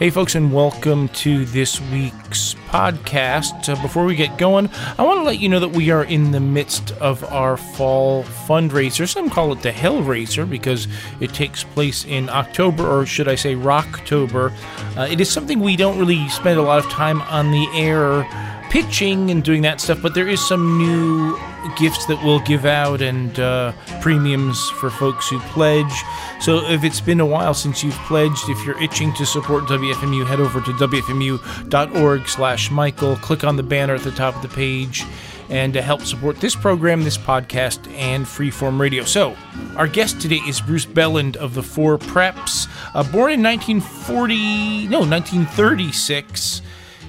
Hey, folks, and welcome to this week's podcast. Uh, before we get going, I want to let you know that we are in the midst of our fall fundraiser. Some call it the Hellraiser because it takes place in October, or should I say, Rocktober. Uh, it is something we don't really spend a lot of time on the air pitching and doing that stuff, but there is some new gifts that we'll give out and uh, premiums for folks who pledge. So if it's been a while since you've pledged, if you're itching to support WFMU, head over to wfmu.org slash Michael. Click on the banner at the top of the page and to help support this program, this podcast, and Freeform Radio. So, our guest today is Bruce Belland of the Four Preps. Uh, born in 1940, no, 1936,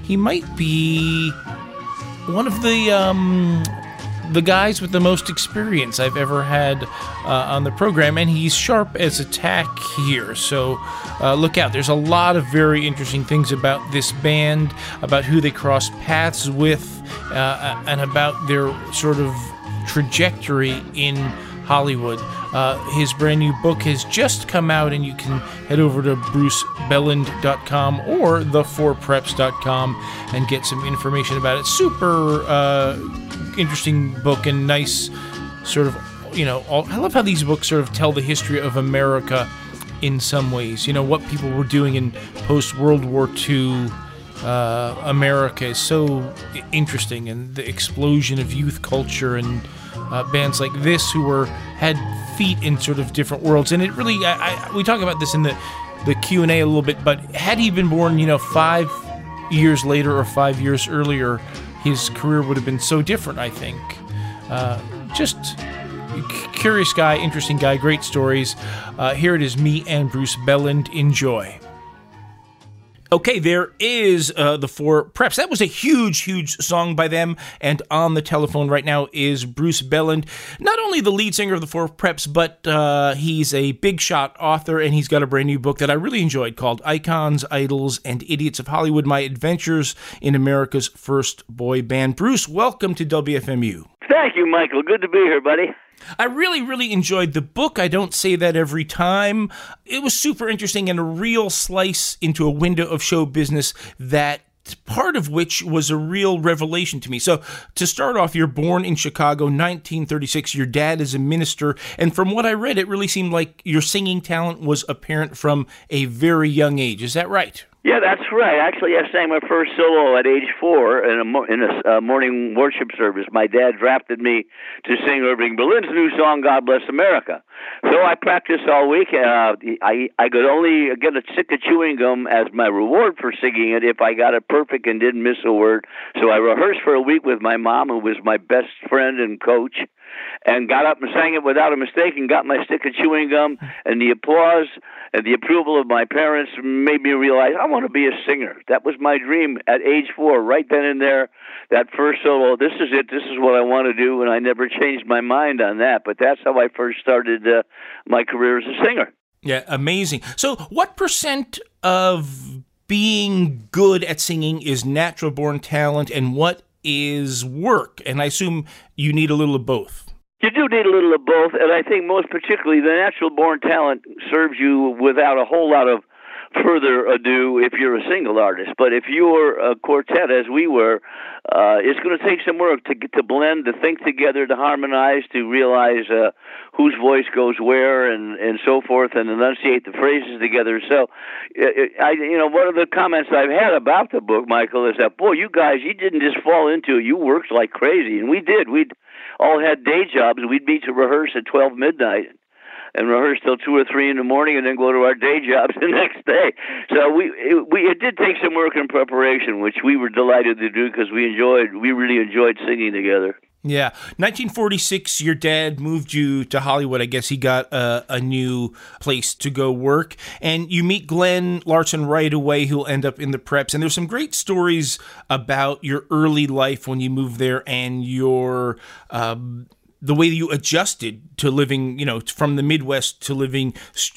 he might be one of the um, the guys with the most experience I've ever had uh, on the program, and he's sharp as a tack here. So uh, look out. There's a lot of very interesting things about this band, about who they cross paths with, uh, and about their sort of trajectory in Hollywood. Uh, his brand new book has just come out, and you can head over to brucebelland.com or the4preps.com and get some information about it. Super uh, interesting book and nice sort of you know all, i love how these books sort of tell the history of america in some ways you know what people were doing in post world war ii uh, america is so interesting and the explosion of youth culture and uh, bands like this who were had feet in sort of different worlds and it really I, I, we talk about this in the the q&a a little bit but had he been born you know five years later or five years earlier his career would have been so different, I think. Uh, just curious guy, interesting guy, great stories. Uh, here it is me and Bruce Belland. Enjoy. Okay, there is uh, the four preps. That was a huge, huge song by them. And on the telephone right now is Bruce Belland, not only the lead singer of the four preps, but uh, he's a big shot author, and he's got a brand new book that I really enjoyed called Icons, Idols, and Idiots of Hollywood My Adventures in America's First Boy Band. Bruce, welcome to WFMU. Thank you, Michael. Good to be here, buddy. I really, really enjoyed the book. I don't say that every time. It was super interesting and a real slice into a window of show business that part of which was a real revelation to me. So, to start off, you're born in Chicago, 1936. Your dad is a minister. And from what I read, it really seemed like your singing talent was apparent from a very young age. Is that right? Yeah, that's right. Actually, I sang my first solo at age four in a, in a uh, morning worship service. My dad drafted me to sing Irving Berlin's new song, God Bless America. So I practiced all week. Uh, I, I could only get a stick of chewing gum as my reward for singing it if I got it perfect and didn't miss a word. So I rehearsed for a week with my mom, who was my best friend and coach and got up and sang it without a mistake and got my stick of chewing gum and the applause and the approval of my parents made me realize I want to be a singer. That was my dream at age 4 right then and there that first solo this is it this is what I want to do and I never changed my mind on that but that's how I first started uh, my career as a singer. Yeah, amazing. So what percent of being good at singing is natural born talent and what is work. And I assume you need a little of both. You do need a little of both, and I think most particularly the natural born talent serves you without a whole lot of further ado if you're a single artist. But if you're a quartet, as we were, uh, it's going to take some work to to blend, to think together, to harmonize, to realize uh, whose voice goes where, and and so forth, and enunciate the phrases together. So, it, I you know one of the comments I've had about the book, Michael, is that boy, you guys, you didn't just fall into it; you worked like crazy, and we did. We all had day jobs. We'd meet to rehearse at twelve midnight and rehearse till two or three in the morning, and then go to our day jobs the next day. So we it, we it did take some work and preparation, which we were delighted to do because we enjoyed we really enjoyed singing together. Yeah, 1946. Your dad moved you to Hollywood. I guess he got a, a, new place to go work, and you meet Glenn Larson right away, who'll end up in the preps. And there's some great stories about your early life when you moved there and your. Um, the way you adjusted to living, you know, from the Midwest to living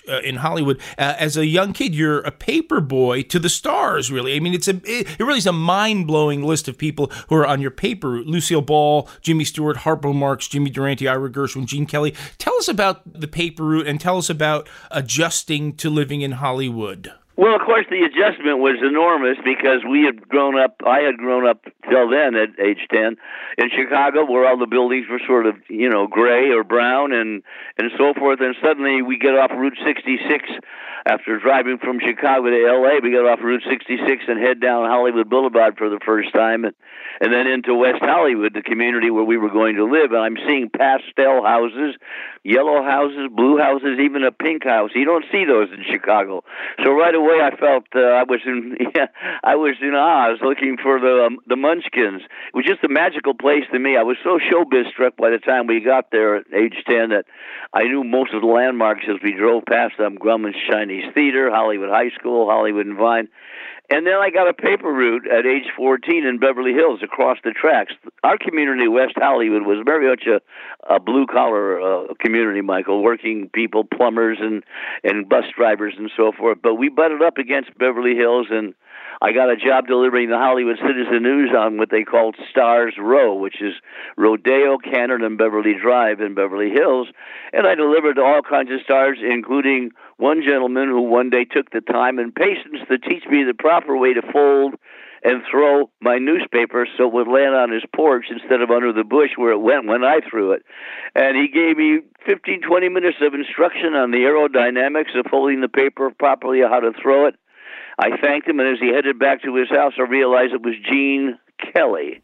uh, in Hollywood. Uh, as a young kid, you're a paper boy to the stars, really. I mean, it's a it, really is a mind blowing list of people who are on your paper. Lucille Ball, Jimmy Stewart, Harpo Marx, Jimmy Durante, Ira Gershwin, Gene Kelly. Tell us about the paper route and tell us about adjusting to living in Hollywood. Well, of course, the adjustment was enormous because we had grown up. I had grown up till then at age ten in Chicago, where all the buildings were sort of you know gray or brown and and so forth. And suddenly we get off Route 66 after driving from Chicago to L.A. We get off Route 66 and head down Hollywood Boulevard for the first time, and and then into West Hollywood, the community where we were going to live. And I'm seeing pastel houses, yellow houses, blue houses, even a pink house. You don't see those in Chicago. So right away, I felt uh, I was in yeah, I was in was looking for the um, the Munchkins. It was just a magical place to me. I was so showbiz struck by the time we got there at age ten that I knew most of the landmarks as we drove past them: Grauman's Chinese Theater, Hollywood High School, Hollywood and Vine. And then I got a paper route at age 14 in Beverly Hills across the tracks. Our community, West Hollywood, was very much a, a blue collar uh, community, Michael, working people, plumbers and and bus drivers and so forth. But we butted up against Beverly Hills and I got a job delivering the Hollywood Citizen News on what they called Stars Row, which is Rodeo, Cannon, and Beverly Drive in Beverly Hills. And I delivered to all kinds of stars, including one gentleman who one day took the time and patience to teach me the proper way to fold and throw my newspaper so it would land on his porch instead of under the bush where it went when I threw it. And he gave me 15, 20 minutes of instruction on the aerodynamics of folding the paper properly, how to throw it. I thanked him, and as he headed back to his house, I realized it was Gene Kelly.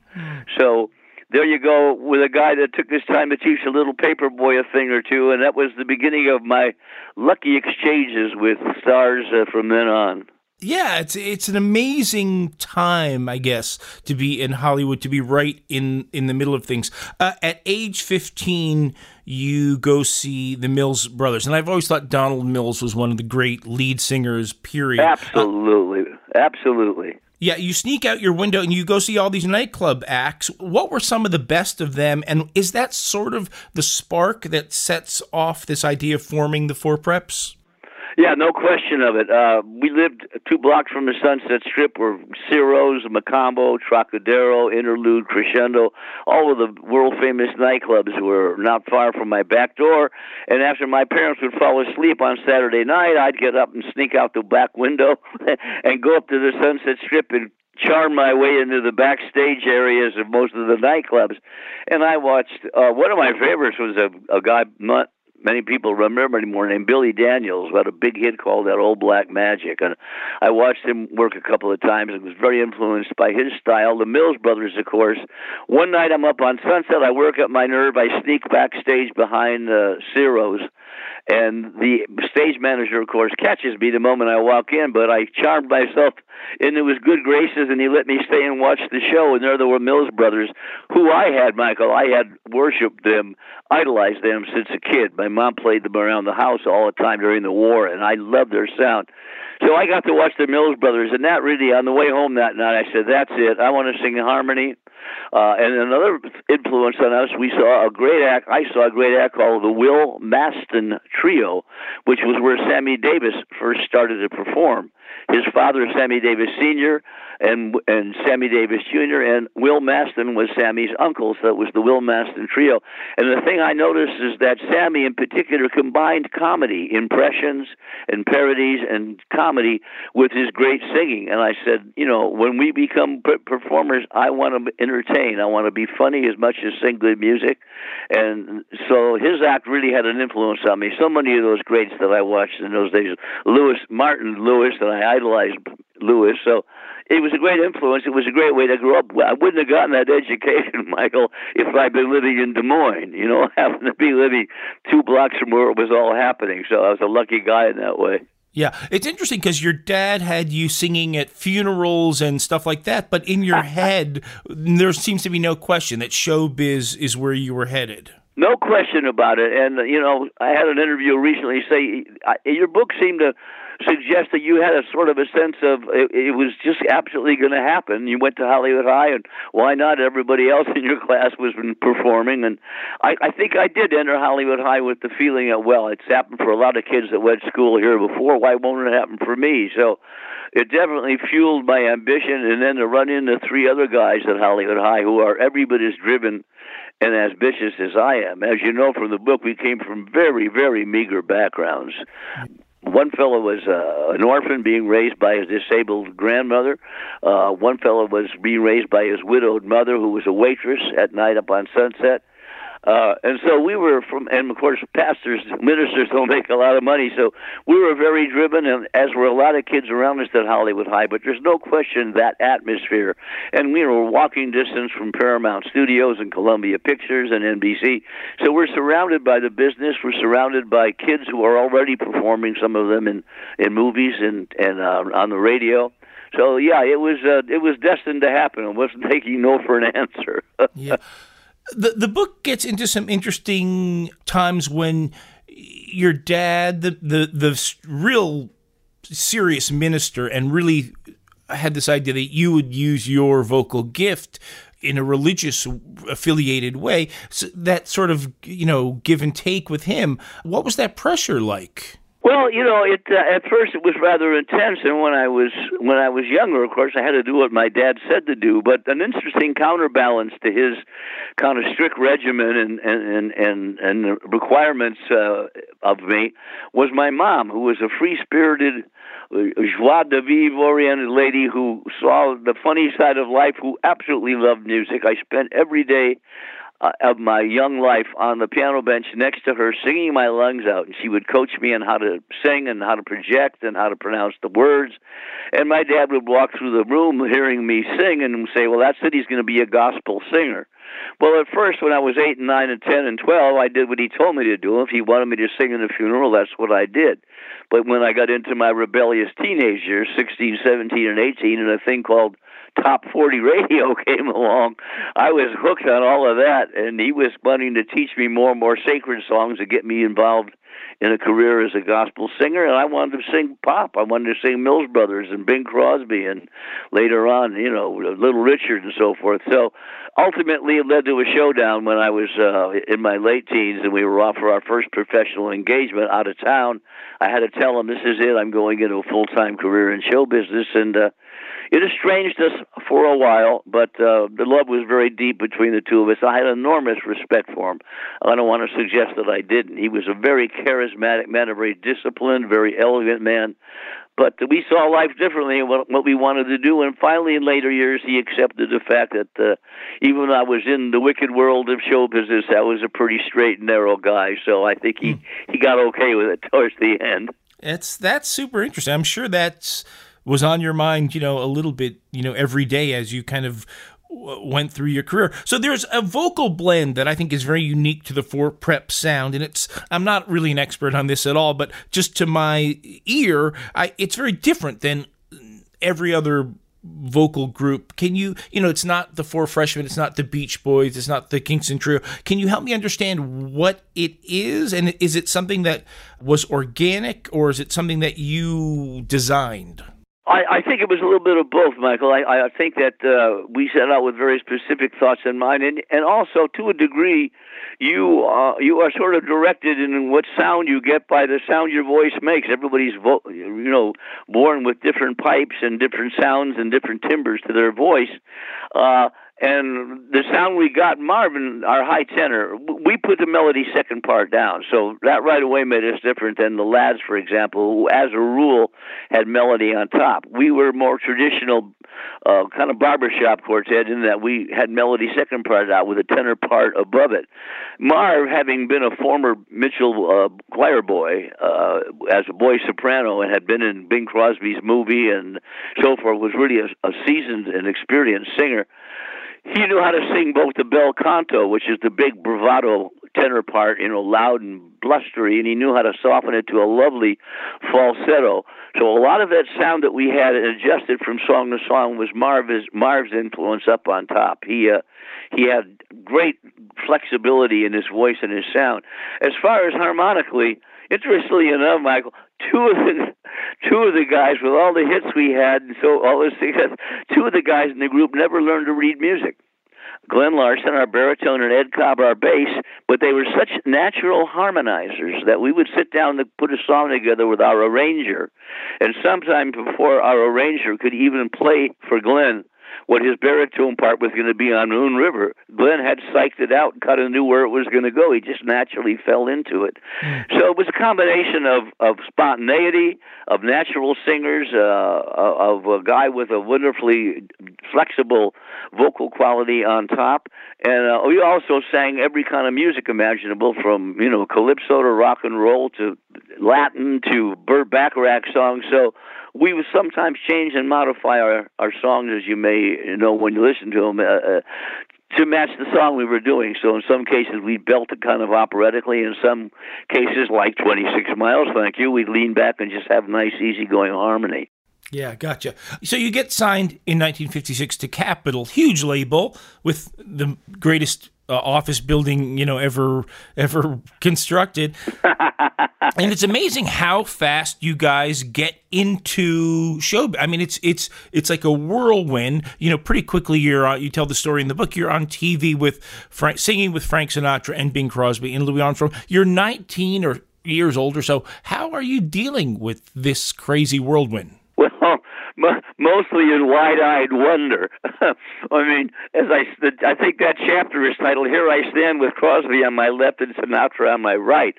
So there you go with a guy that took this time to teach a little paper boy a thing or two, and that was the beginning of my lucky exchanges with stars uh, from then on. Yeah, it's it's an amazing time, I guess, to be in Hollywood, to be right in in the middle of things. Uh, at age fifteen, you go see the Mills Brothers, and I've always thought Donald Mills was one of the great lead singers. Period. Absolutely, uh, absolutely. Yeah, you sneak out your window and you go see all these nightclub acts. What were some of the best of them? And is that sort of the spark that sets off this idea of forming the Four Preps? Yeah, no question of it. Uh, we lived two blocks from the Sunset Strip where Ciro's, Mocambo, Trocadero, Interlude, Crescendo, all of the world famous nightclubs were not far from my back door. And after my parents would fall asleep on Saturday night, I'd get up and sneak out the back window and go up to the Sunset Strip and charm my way into the backstage areas of most of the nightclubs. And I watched uh, one of my favorites was a, a guy many people remember anymore named Billy Daniels who had a big hit called that old black magic. And I watched him work a couple of times and was very influenced by his style. The Mills brothers of course. One night I'm up on Sunset I work up my nerve I sneak backstage behind uh, Ciro's and the stage manager, of course, catches me the moment I walk in, but I charmed myself into his good graces and he let me stay and watch the show. And there they were Mills Brothers, who I had, Michael, I had worshiped them, idolized them since a kid. My mom played them around the house all the time during the war, and I loved their sound. So I got to watch the Mills Brothers, and that really, on the way home that night, I said, That's it. I want to sing harmony. Uh, and another influence on us, we saw a great act. I saw a great act called the Will Mastin Trio, which was where Sammy Davis first started to perform. His father, Sammy Davis Sr., and and Sammy Davis Jr. and Will Mastin was Sammy's uncle, so it was the Will Mastin trio. And the thing I noticed is that Sammy, in particular, combined comedy, impressions, and parodies, and comedy with his great singing. And I said, you know, when we become performers, I want to entertain. I want to be funny as much as sing good music. And so his act really had an influence on me. So many of those greats that I watched in those days, Louis Martin Lewis, and I idolized Louis. So it was a great influence. It was a great way to grow up. I wouldn't have gotten that education, Michael, if I'd been living in Des Moines. You know, having to be living two blocks from where it was all happening. So I was a lucky guy in that way. Yeah, it's interesting because your dad had you singing at funerals and stuff like that, but in your head, there seems to be no question that showbiz is where you were headed. No question about it. And, you know, I had an interview recently say your book seemed to suggest that you had a sort of a sense of it, it was just absolutely going to happen. You went to Hollywood High, and why not? Everybody else in your class was performing, and I, I think I did enter Hollywood High with the feeling that well, it's happened for a lot of kids that went to school here before. Why won't it happen for me? So it definitely fueled my ambition, and then to run into three other guys at Hollywood High who are every bit as driven and as ambitious as I am. As you know from the book, we came from very, very meager backgrounds one fellow was uh, an orphan being raised by his disabled grandmother. Uh, one fellow was being raised by his widowed mother, who was a waitress at night up on Sunset. Uh, and so we were from, and of course, pastors, ministers don't make a lot of money, so we were very driven, and as were a lot of kids around us at Hollywood High. But there's no question that atmosphere, and we were walking distance from Paramount Studios and Columbia Pictures and NBC, so we're surrounded by the business. We're surrounded by kids who are already performing, some of them in in movies and and uh, on the radio. So yeah, it was uh, it was destined to happen. It wasn't taking no for an answer. yeah the the book gets into some interesting times when your dad, the the the real serious minister, and really had this idea that you would use your vocal gift in a religious affiliated way. So that sort of you know give and take with him. What was that pressure like? Well, you know, it uh, at first it was rather intense, and when I was when I was younger, of course, I had to do what my dad said to do. But an interesting counterbalance to his kind of strict regimen and and and and requirements uh, of me was my mom, who was a free spirited, uh, joie de vivre oriented lady who saw the funny side of life, who absolutely loved music. I spent every day uh, of my young life on the piano bench next to her, singing my lungs out, and she would coach me on how to sing and how to project and how to pronounce the words. And my dad would walk through the room hearing me sing and say, "Well, that's it. He's going to be a gospel singer." Well, at first, when I was eight and nine and ten and twelve, I did what he told me to do. If he wanted me to sing in a funeral, that's what I did. But when I got into my rebellious teenage years, sixteen, seventeen, and eighteen, and a thing called top 40 radio came along, I was hooked on all of that. And he was wanting to teach me more and more sacred songs to get me involved in a career as a gospel singer. And I wanted to sing pop. I wanted to sing Mills Brothers and Bing Crosby and later on, you know, Little Richard and so forth. So ultimately, it led to a showdown when I was uh, in my late teens and we were off for our first professional engagement out of town. I had to tell him, this is it. I'm going into a full time career in show business. And, uh, it estranged us for a while, but uh, the love was very deep between the two of us. I had enormous respect for him. I don't want to suggest that I didn't. He was a very charismatic man, a very disciplined, very elegant man. But we saw life differently and what, what we wanted to do. And finally, in later years, he accepted the fact that uh, even though I was in the wicked world of show business, I was a pretty straight and narrow guy. So I think he, mm. he got okay with it towards the end. It's that's super interesting. I'm sure that's was on your mind, you know, a little bit, you know, every day as you kind of went through your career. So there's a vocal blend that I think is very unique to the four prep sound and it's I'm not really an expert on this at all, but just to my ear, I, it's very different than every other vocal group. Can you, you know, it's not the Four Freshmen, it's not the Beach Boys, it's not the Kingston Trio. Can you help me understand what it is? And is it something that was organic or is it something that you designed? I, I think it was a little bit of both, Michael. I, I think that uh, we set out with very specific thoughts in mind, and and also to a degree, you uh, you are sort of directed in what sound you get by the sound your voice makes. Everybody's vo- you know born with different pipes and different sounds and different timbres to their voice. Uh, and the sound we got, Marvin, our high tenor, we put the melody second part down. So that right away made us different than the lads, for example, who, as a rule, had melody on top. We were more traditional, uh, kind of barbershop quartet in that we had melody second part out with a tenor part above it. Marv, having been a former Mitchell uh, choir boy uh, as a boy soprano and had been in Bing Crosby's movie and so forth, was really a, a seasoned and experienced singer he knew how to sing both the bel canto, which is the big bravado tenor part, you know, loud and blustery, and he knew how to soften it to a lovely falsetto. So a lot of that sound that we had adjusted from song to song was Marv's Marv's influence up on top. He uh, he had great flexibility in his voice and his sound. As far as harmonically, interestingly enough, Michael, two of the two of the guys with all the hits we had and so all this success, two of the guys in the group never learned to read music. Glenn Larson, our baritone, and Ed Cobb, our bass, but they were such natural harmonizers that we would sit down to put a song together with our arranger, and sometime before our arranger could even play for Glenn, what his baritone part was going to be on Moon River. Glenn had psyched it out and kind of knew where it was going to go. He just naturally fell into it. Mm. So it was a combination of, of spontaneity, of natural singers, uh, of a guy with a wonderfully flexible vocal quality on top. And uh, we also sang every kind of music imaginable from, you know, calypso to rock and roll to Latin to Burt Bacharach songs. So we would sometimes change and modify our, our songs, as you may know when you listen to them, uh, uh, to match the song we were doing. So in some cases we built it kind of operatically. In some cases, like 26 Miles, thank you, we'd lean back and just have nice, easygoing harmony. Yeah, gotcha. So you get signed in 1956 to Capitol, huge label with the greatest uh, office building you know ever ever constructed. and it's amazing how fast you guys get into show. I mean, it's it's it's like a whirlwind. You know, pretty quickly you're on, you tell the story in the book. You're on TV with Frank, singing with Frank Sinatra and Bing Crosby and Louis Armstrong. You're 19 or years old or so. How are you dealing with this crazy whirlwind? Well, mostly in wide-eyed wonder. I mean, as I, I think that chapter is titled "Here I Stand with Crosby on my left and Sinatra on my right."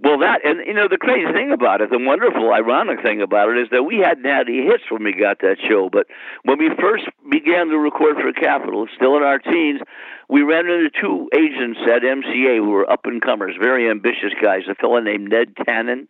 Well, that and you know the crazy thing about it, the wonderful, ironic thing about it is that we hadn't had any hits when we got that show. But when we first began to record for Capitol, still in our teens, we ran into two agents at MCA who were up and comers, very ambitious guys. A fellow named Ned Tanen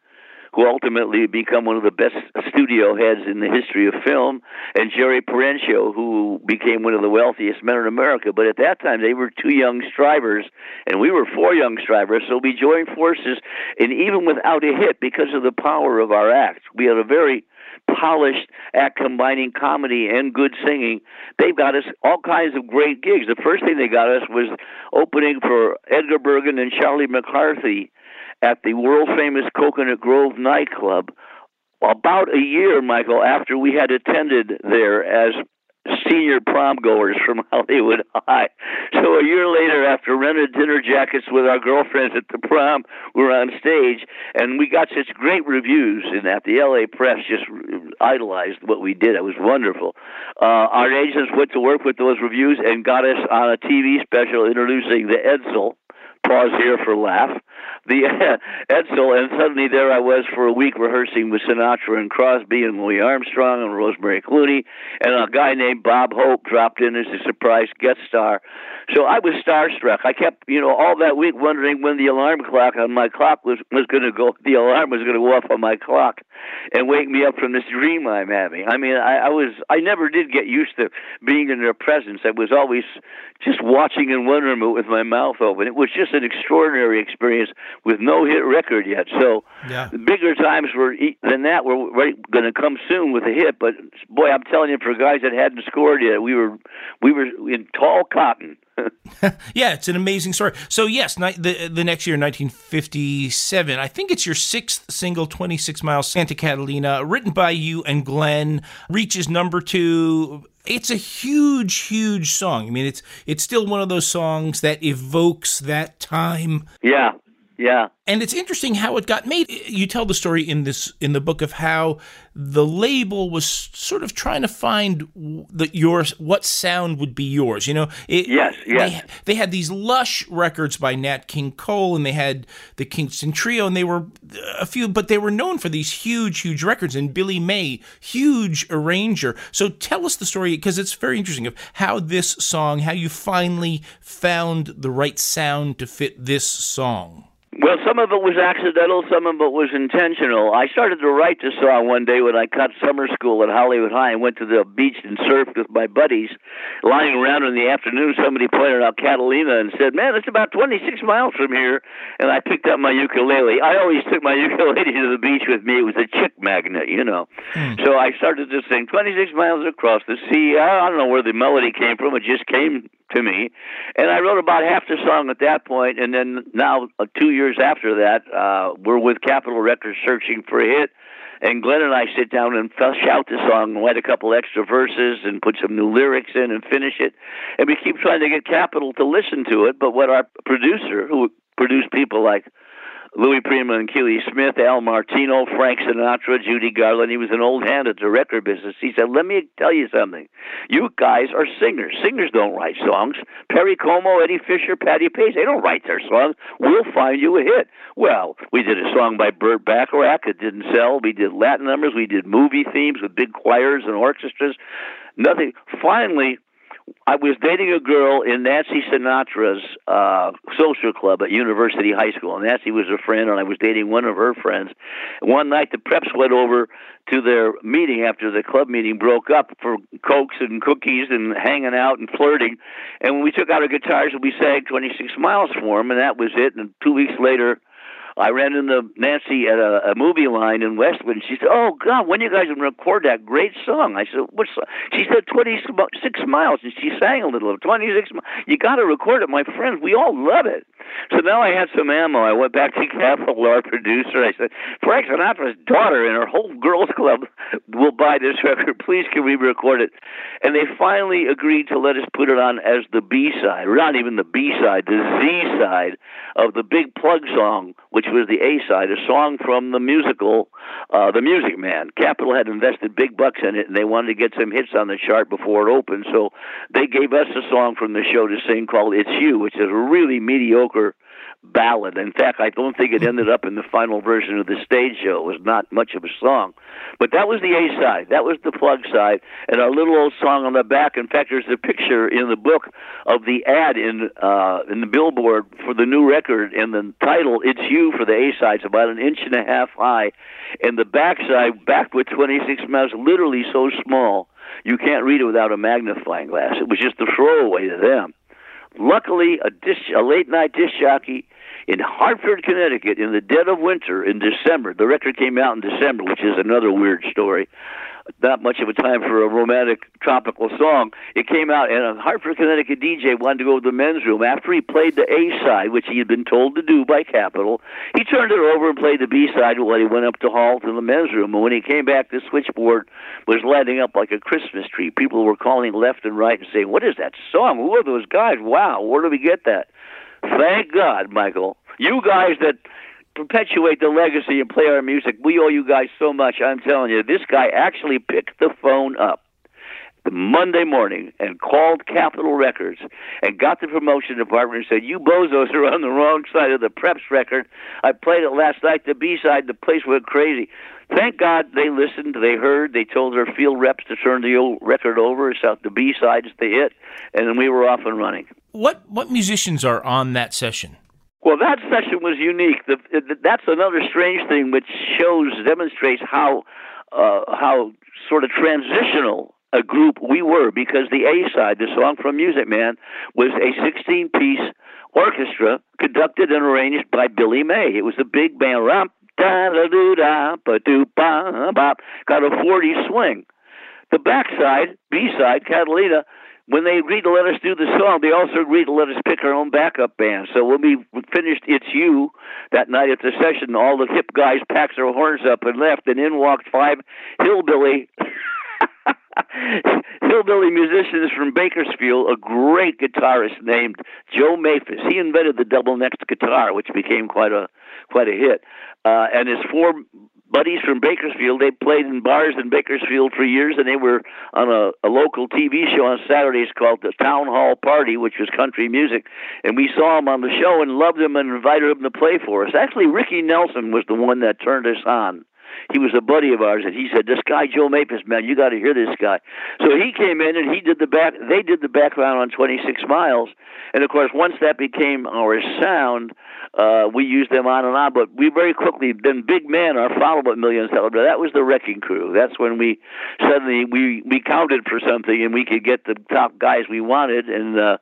who ultimately become one of the best studio heads in the history of film, and Jerry Perenchio, who became one of the wealthiest men in America. But at that time, they were two young strivers, and we were four young strivers. So we joined forces, and even without a hit, because of the power of our act, we had a very polished act combining comedy and good singing. They got us all kinds of great gigs. The first thing they got us was opening for Edgar Bergen and Charlie McCarthy at the world famous Coconut Grove nightclub about a year, Michael, after we had attended there as senior prom goers from Hollywood High. So a year later, after rented dinner jackets with our girlfriends at the prom, we were on stage, and we got such great reviews in that. The LA press just idolized what we did. It was wonderful. Uh, our agents went to work with those reviews and got us on a TV special introducing the Edsel pause here for laugh. The Edsel, and suddenly there I was for a week rehearsing with Sinatra and Crosby and Louis Armstrong and Rosemary Clooney, and a guy named Bob Hope dropped in as a surprise guest star. So I was starstruck. I kept, you know, all that week wondering when the alarm clock on my clock was was going to go. The alarm was going to go off on my clock, and wake me up from this dream I'm having. I mean, I, I was, I never did get used to being in their presence. I was always just watching in wonderment with my mouth open. It was just an extraordinary experience with no hit record yet. So yeah. bigger times were than that were right, going to come soon with a hit. But boy, I'm telling you, for guys that hadn't scored yet, we were we were in tall cotton. yeah, it's an amazing story. So yes, the the next year, 1957, I think it's your sixth single, 26 Miles, Santa Catalina, written by you and Glenn, reaches number two. It's a huge, huge song. I mean, it's it's still one of those songs that evokes that time. Yeah, yeah. And it's interesting how it got made. You tell the story in this in the book of how the label was sort of trying to find the yours what sound would be yours. You know, it, yes, yes. They, they, had these lush records by Nat King Cole, and they had the Kingston Trio, and they were a few, but they were known for these huge, huge records. And Billy May, huge arranger. So tell us the story because it's very interesting of how this song, how you finally found the right sound to fit this song. Well, some of it was accidental, some of it was intentional. I started to write this song one day when I cut summer school at Hollywood High and went to the beach and surfed with my buddies. Lying around in the afternoon, somebody pointed out Catalina and said, Man, it's about 26 miles from here. And I picked up my ukulele. I always took my ukulele to the beach with me. It was a chick magnet, you know. Hmm. So I started to sing 26 miles across the sea. I don't know where the melody came from. It just came to me. And I wrote about half the song at that point, and then now uh, two years after that, uh, we're with Capitol Records searching for a hit. And Glenn and I sit down and shout the song and write a couple extra verses and put some new lyrics in and finish it. And we keep trying to get Capitol to listen to it. But what our producer, who produced people like Louis Prima and Keely Smith, Al Martino, Frank Sinatra, Judy Garland. He was an old hand at the record business. He said, Let me tell you something. You guys are singers. Singers don't write songs. Perry Como, Eddie Fisher, Patti Page, they don't write their songs. We'll find you a hit. Well, we did a song by Burt Bacharach. It didn't sell. We did Latin numbers. We did movie themes with big choirs and orchestras. Nothing. Finally, I was dating a girl in Nancy Sinatra's uh, social club at University High School. And Nancy was a friend, and I was dating one of her friends. One night, the preps went over to their meeting after the club meeting broke up for cokes and cookies and hanging out and flirting. And when we took out our guitars we sang 26 Miles for them, and that was it. And two weeks later, I ran into Nancy at a, a movie line in Westwood, and she said, "Oh God, when you guys gonna record that great song?" I said, "What?" Song? She said, 26 miles," and she sang a little. of Twenty six. You got to record it, my friends. We all love it. So now I had some ammo. I went back to Capitol, our producer. I said, Frank Sinatra's daughter and her whole girls club will buy this record. Please, can we record it? And they finally agreed to let us put it on as the B side, not even the B side, the Z side of the Big Plug song, which was the A side, a song from the musical uh, The Music Man. Capitol had invested big bucks in it, and they wanted to get some hits on the chart before it opened. So they gave us a song from the show to sing called It's You, which is a really mediocre ballad. In fact, I don't think it ended up in the final version of the stage show. It was not much of a song. But that was the A side. That was the plug side. And our little old song on the back. In fact, there's a picture in the book of the ad in uh, in the billboard for the new record, and the title "It's You" for the A side is about an inch and a half high, and the back side, backed with 26 miles, literally so small you can't read it without a magnifying glass. It was just a throwaway to them. Luckily, a, disc, a late night disc jockey in Hartford, Connecticut, in the dead of winter in December. The record came out in December, which is another weird story not much of a time for a romantic tropical song. It came out, and a Hartford, Connecticut DJ wanted to go to the men's room after he played the A side, which he had been told to do by Capitol. He turned it over and played the B side while he went up to hall to the men's room. And when he came back, the switchboard was lighting up like a Christmas tree. People were calling left and right and saying, "What is that song? Who are those guys? Wow, where do we get that?" Thank God, Michael. You guys that perpetuate the legacy and play our music. We owe you guys so much. I'm telling you, this guy actually picked the phone up Monday morning and called Capitol Records and got the promotion department and said, "You bozos are on the wrong side of the Preps record. I played it last night. The B side, the place went crazy." Thank God they listened, they heard, they told their field reps to turn the old record over, so the B side is the hit, and then we were off and running. What what musicians are on that session? Well, that session was unique. The, that's another strange thing, which shows demonstrates how uh, how sort of transitional a group we were because the A side, the song from Music Man, was a 16 piece orchestra conducted and arranged by Billy May. It was a big band, romp. got a 40 swing. The backside, B side, Catalina, when they agreed to let us do the song, they also agreed to let us pick our own backup band. So when we finished "It's You" that night at the session, all the hip guys packed their horns up and left, and in walked five hillbilly. hillbilly musicians from Bakersfield, a great guitarist named Joe Maphis. He invented the double necked guitar, which became quite a quite a hit. Uh, and his four buddies from Bakersfield. They played in bars in Bakersfield for years, and they were on a, a local TV show on Saturdays called the Town Hall Party, which was country music. And we saw them on the show and loved them and invited them to play for us. Actually, Ricky Nelson was the one that turned us on he was a buddy of ours, and he said, "This guy Joe Maphis, man, you got to hear this guy." So he came in and he did the back. They did the background on 26 Miles, and of course, once that became our sound, uh, we used them on and on. But we very quickly then Big Man, our follow-up million seller, that was the Wrecking Crew. That's when we suddenly we we counted for something and we could get the top guys we wanted, and uh,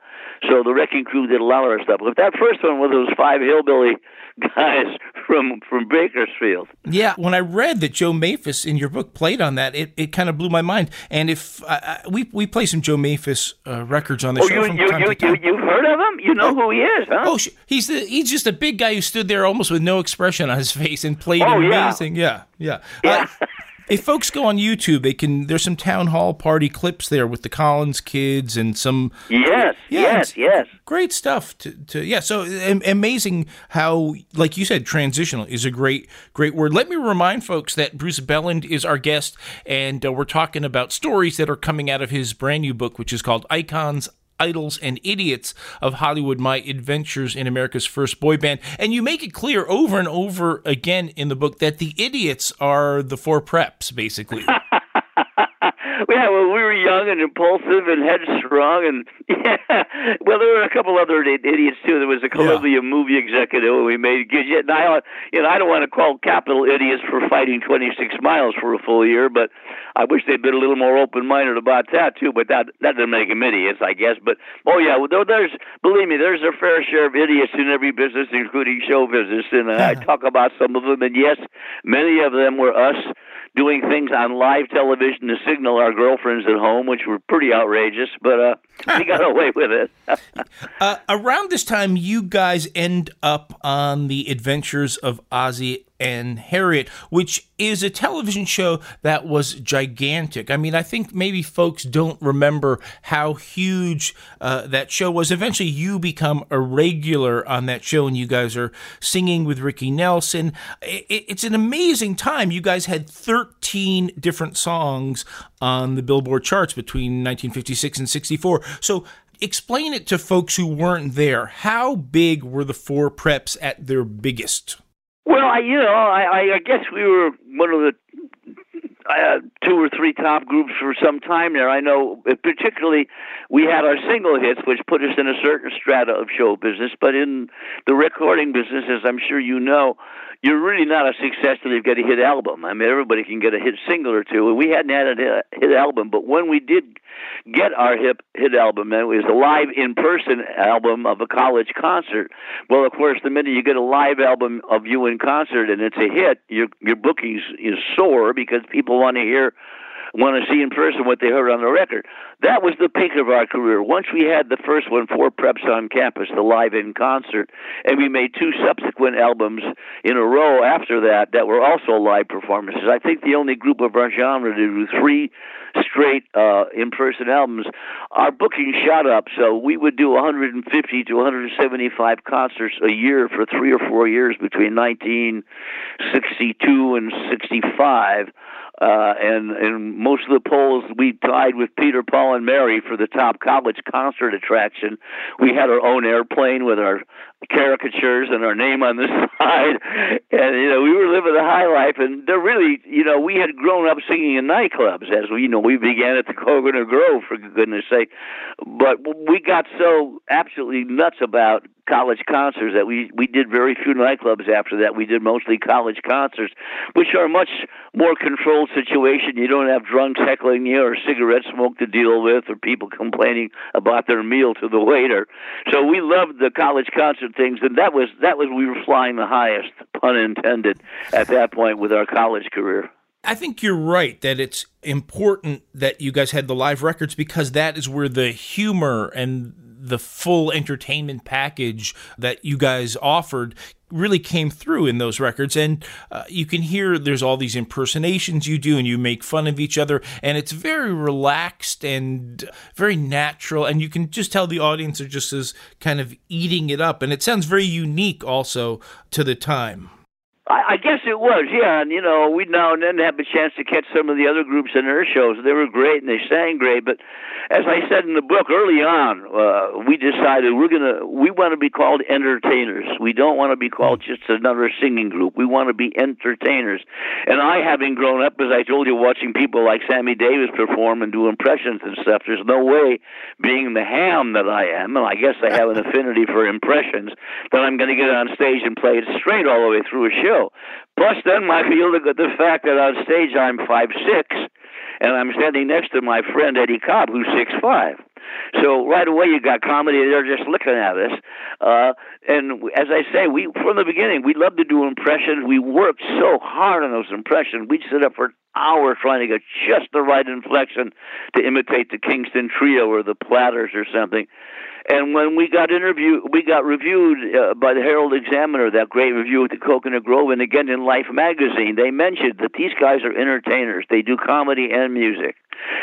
so the Wrecking Crew did a lot of our stuff. But that first one was those five hillbilly guys from from Bakersfield. Yeah, when I read that Joe Maphis in your book played on that, it, it kind of blew my mind. And if uh, we we play some Joe Maphis uh, records on the oh, show you, from you, time you, to time. You, you've heard of him? You know who he is, huh? Oh, he's the he's just a big guy who stood there almost with no expression on his face and played oh, amazing. Yeah, yeah. yeah. Uh, if folks go on YouTube, they can. There's some town hall party clips there with the Collins kids and some. Yes, yeah, yes, yes. Great stuff. To, to yeah. So amazing how, like you said, transitional is a great great word. Let me remind folks that Bruce Belland is our guest, and uh, we're talking about stories that are coming out of his brand new book, which is called Icons idols and idiots of Hollywood My Adventures in America's First Boy Band. And you make it clear over and over again in the book that the idiots are the four preps, basically. yeah, well, we were young and impulsive and headstrong, and yeah. Well, there were a couple other idiots too. There was a Columbia yeah. movie executive we made. And I, you know, I don't want to call Capitol idiots for fighting 26 miles for a full year, but I wish they'd been a little more open-minded about that too. But that that doesn't make them idiots, I guess. But oh yeah, well, there's believe me, there's a fair share of idiots in every business, including show business, and uh, I talk about some of them. And yes, many of them were us doing things on live television to signal our girlfriends at home, which were pretty outrageous, but uh, we got away with it. uh, around this time, you guys end up on the adventures of Ozzie and Harriet, which is a television show that was gigantic. I mean, I think maybe folks don't remember how huge uh, that show was. Eventually, you become a regular on that show, and you guys are singing with Ricky Nelson. It's an amazing time. You guys had 13 different songs on the Billboard charts between 1956 and 64. So, explain it to folks who weren't there. How big were the four preps at their biggest? Well, I, you know, I, I guess we were one of the uh, two or three top groups for some time there. I know, uh, particularly, we had our single hits, which put us in a certain strata of show business. But in the recording business, as I'm sure you know, you're really not a success until you get a hit album. I mean, everybody can get a hit single or two. We hadn't had a hit album, but when we did get our hit hit album, it was a live in person album of a college concert. Well, of course, the minute you get a live album of you in concert and it's a hit, your your bookings is soar because people want to hear want to see in person what they heard on the record. That was the peak of our career. Once we had the first one, Four Preps on Campus, the live in concert, and we made two subsequent albums in a row after that that were also live performances. I think the only group of our genre to do three straight uh, in person albums, our booking shot up. So we would do 150 to 175 concerts a year for three or four years between 1962 and 65. Uh, and and most of the polls we tied with Peter, Paul, and Mary for the top college concert attraction. We had our own airplane with our caricatures and our name on the side, and you know we were living the high life. And they're really, you know, we had grown up singing in nightclubs as we, you know, we began at the Coconut Grove for goodness sake. But we got so absolutely nuts about college concerts that we we did very few nightclubs after that. We did mostly college concerts, which are a much more controlled situation. You don't have drunks heckling you or cigarette smoke to deal with or people complaining about their meal to the waiter. So we loved the college concert things, and that was that was we were flying the highest, pun intended, at that point with our college career. I think you're right that it's important that you guys had the live records because that is where the humor and the full entertainment package that you guys offered really came through in those records. And uh, you can hear there's all these impersonations you do and you make fun of each other. And it's very relaxed and very natural. And you can just tell the audience are just as kind of eating it up. And it sounds very unique also to the time I, I guess it was, yeah. And you know, we now and then have a chance to catch some of the other groups in their shows. They were great and they sang great. But as I said in the book early on, uh, we decided we're gonna we want to be called entertainers. We don't want to be called just another singing group. We want to be entertainers. And I, having grown up, as I told you, watching people like Sammy Davis perform and do impressions and stuff, there's no way, being the ham that I am, and I guess I have an affinity for impressions, that I'm going to get on stage and play it straight all the way through a show. Plus, then I feel the, the fact that on stage I'm five six, and I'm standing next to my friend Eddie Cobb, who's six five. So right away you got comedy. They're just looking at us. Uh, and as I say, we from the beginning we love to do impressions. We worked so hard on those impressions. We'd sit up for hours trying to get just the right inflection to imitate the Kingston Trio or the Platters or something. And when we got interviewed, we got reviewed uh, by the Herald Examiner, that great review at the Coconut Grove, and again in Life magazine. They mentioned that these guys are entertainers. They do comedy and music.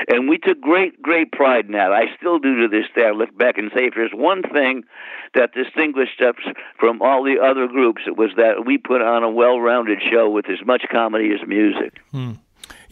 And we took great, great pride in that. I still do to this day. I look back and say, if there's one thing that distinguished us from all the other groups, it was that we put on a well rounded show with as much comedy as music. Hmm.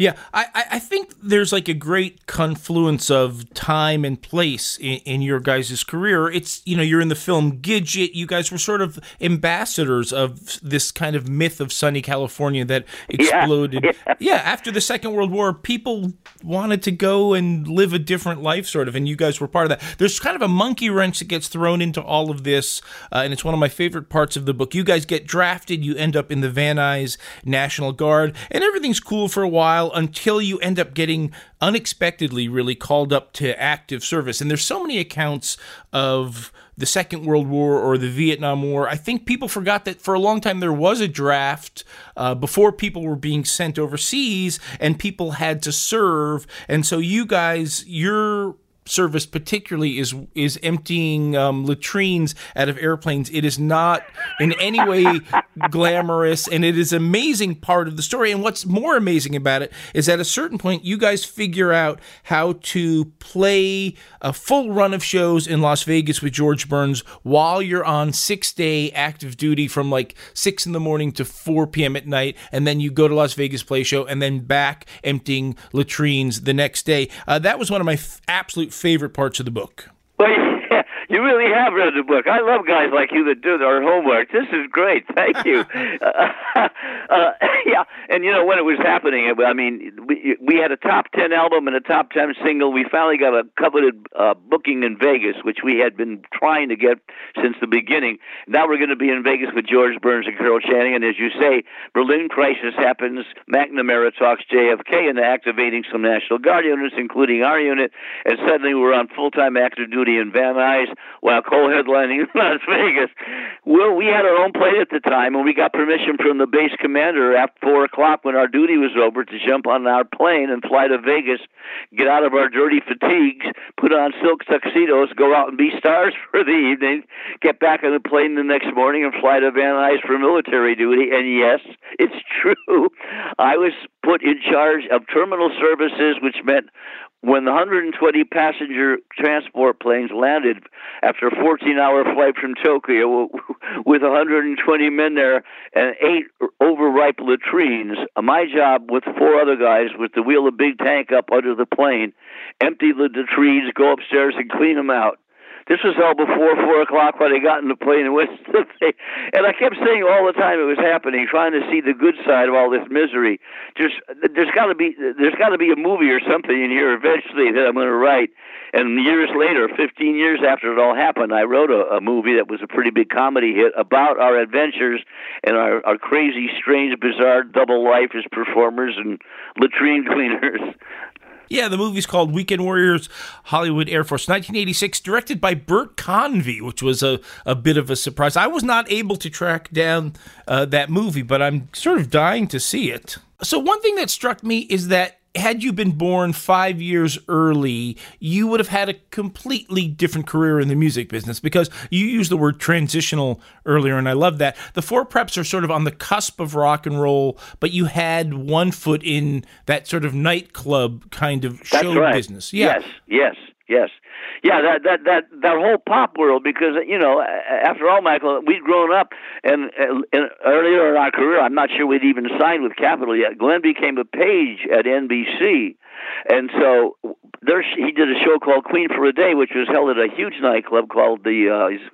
Yeah, I, I think there's like a great confluence of time and place in, in, your guys' career. It's, you know, you're in the film Gidget. You guys were sort of ambassadors of this kind of myth of sunny California that exploded. Yeah, yeah. yeah, after the Second World War, people wanted to go and live a different life, sort of, and you guys were part of that. There's kind of a monkey wrench that gets thrown into all of this, uh, and it's one of my favorite parts of the book. You guys get drafted, you end up in the Van Nuys National Guard, and everything's cool for a while until you end up getting unexpectedly really called up to active service. And there's so many accounts of the Second World War or the Vietnam War. I think people forgot that for a long time there was a draft uh, before people were being sent overseas and people had to serve. And so you guys, you're service particularly is is emptying um, latrines out of airplanes. It is not in any way glamorous, and it is an amazing part of the story. And what's more amazing about it is at a certain point, you guys figure out how to play a full run of shows in Las Vegas with George Burns while you're on six day active duty from like six in the morning to four p.m. at night, and then you go to Las Vegas play show, and then back emptying latrines the next day. Uh, that was one of my f- absolute favorite parts of the book? Well, you really have read the book. I love guys like you that do their homework. This is great. Thank you. uh, uh, yeah, and you know when it was happening, I mean, we we had a top ten album and a top ten single. We finally got a coveted uh, booking in Vegas, which we had been trying to get since the beginning. Now we're going to be in Vegas with George Burns and Carol Channing, and as you say, Berlin crisis happens. McNamara talks JFK into activating some National Guard units, including our unit, and suddenly we're on full time active duty in Van Nuys while co-headlining Las Vegas. Well, we had our own plane at the time, and we got permission from the base commander at four o'clock when our duty was over to jump on our plane and fly to Vegas, get out of our dirty fatigues, put on silk tuxedos, go out and be stars for the evening, get back on the plane the next morning, and fly to Van Nuys for military duty. And yes, it's true. I was put in charge of terminal services, which meant when the 120 passenger transport planes landed after a 14 hour flight from Tokyo with 120 men there and eight overripe latrines, my job with four other guys was to wheel a big tank up under the plane, empty the latrines, go upstairs and clean them out. This was all before four o'clock when I got in the plane and went to the thing. And I kept saying all the time it was happening, trying to see the good side of all this misery. Just there's got to be there's got to be a movie or something in here eventually that I'm going to write. And years later, 15 years after it all happened, I wrote a, a movie that was a pretty big comedy hit about our adventures and our, our crazy, strange, bizarre double life as performers and latrine cleaners. Yeah, the movie's called Weekend Warriors Hollywood Air Force, 1986, directed by Bert Convy, which was a, a bit of a surprise. I was not able to track down uh, that movie, but I'm sort of dying to see it. So, one thing that struck me is that had you been born five years early, you would have had a completely different career in the music business because you used the word transitional earlier, and I love that. The four preps are sort of on the cusp of rock and roll, but you had one foot in that sort of nightclub kind of show right. business. Yeah. Yes, yes, yes yeah, that that that that whole pop world because you know after all, Michael, we'd grown up and, and earlier in our career, I'm not sure we'd even signed with Capitol yet. Glenn became a page at NBC, and so there he did a show called Queen for a Day, which was held at a huge nightclub called the. Uh,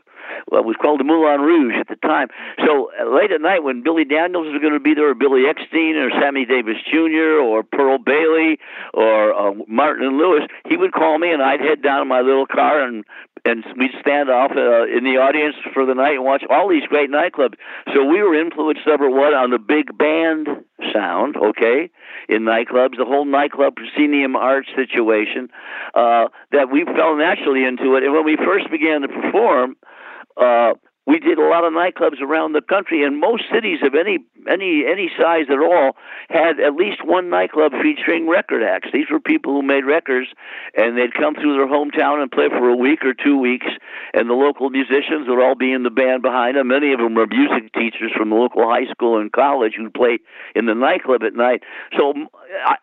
it was called the Moulin Rouge at the time. So uh, late at night, when Billy Daniels was going to be there, or Billy Eckstine, or Sammy Davis Jr., or Pearl Bailey, or uh, Martin and Lewis, he would call me, and I'd head down in my little car and and we'd stand off uh, in the audience for the night and watch all these great nightclubs. So we were influenced number one on the big band sound, okay, in nightclubs, the whole nightclub proscenium art situation, uh, that we fell naturally into it. And when we first began to perform, uh, we did a lot of nightclubs around the country, and most cities of any any any size at all had at least one nightclub featuring record acts. These were people who made records, and they'd come through their hometown and play for a week or two weeks, and the local musicians would all be in the band behind them. Many of them were music teachers from the local high school and college who'd play in the nightclub at night. So,